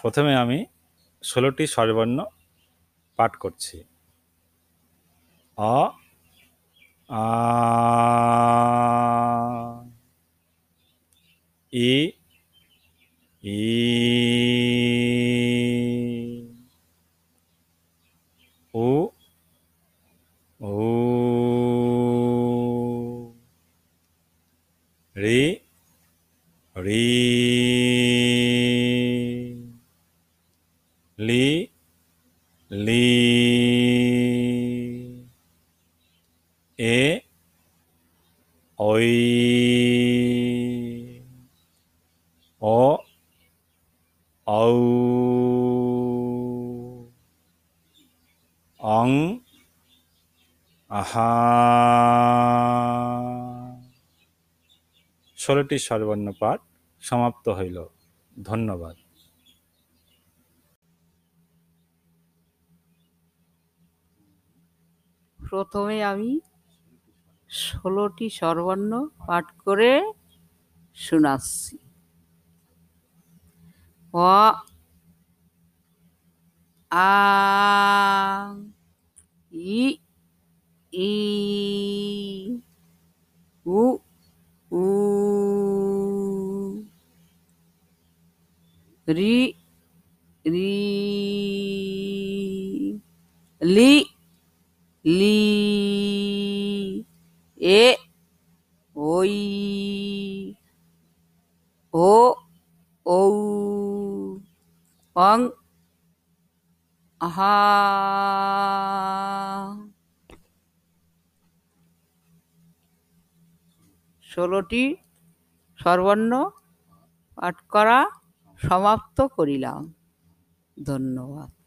প্রথমে আমি ষোলোটি স্বরবর্ণ পাঠ করছি। অ আ ই ই উ উ রি রি। লি লি এ ওই ও ঔ অং আহা। ষোলোটি স্বরবর্ণ পাঠ সমাপ্ত হইল। ধন্যবাদ। প্রথমে আমি ষোলোটি স্বরবর্ণ পাঠ করে শোনাচ্ছি। অ আ, ই ই, উ উ, রি রি, লি লি এ ওই ও ঔ অং আহা। ষোলোটি সর্বর্ণ পাঠ করা সমাপ্ত করিলাম। ধন্যবাদ।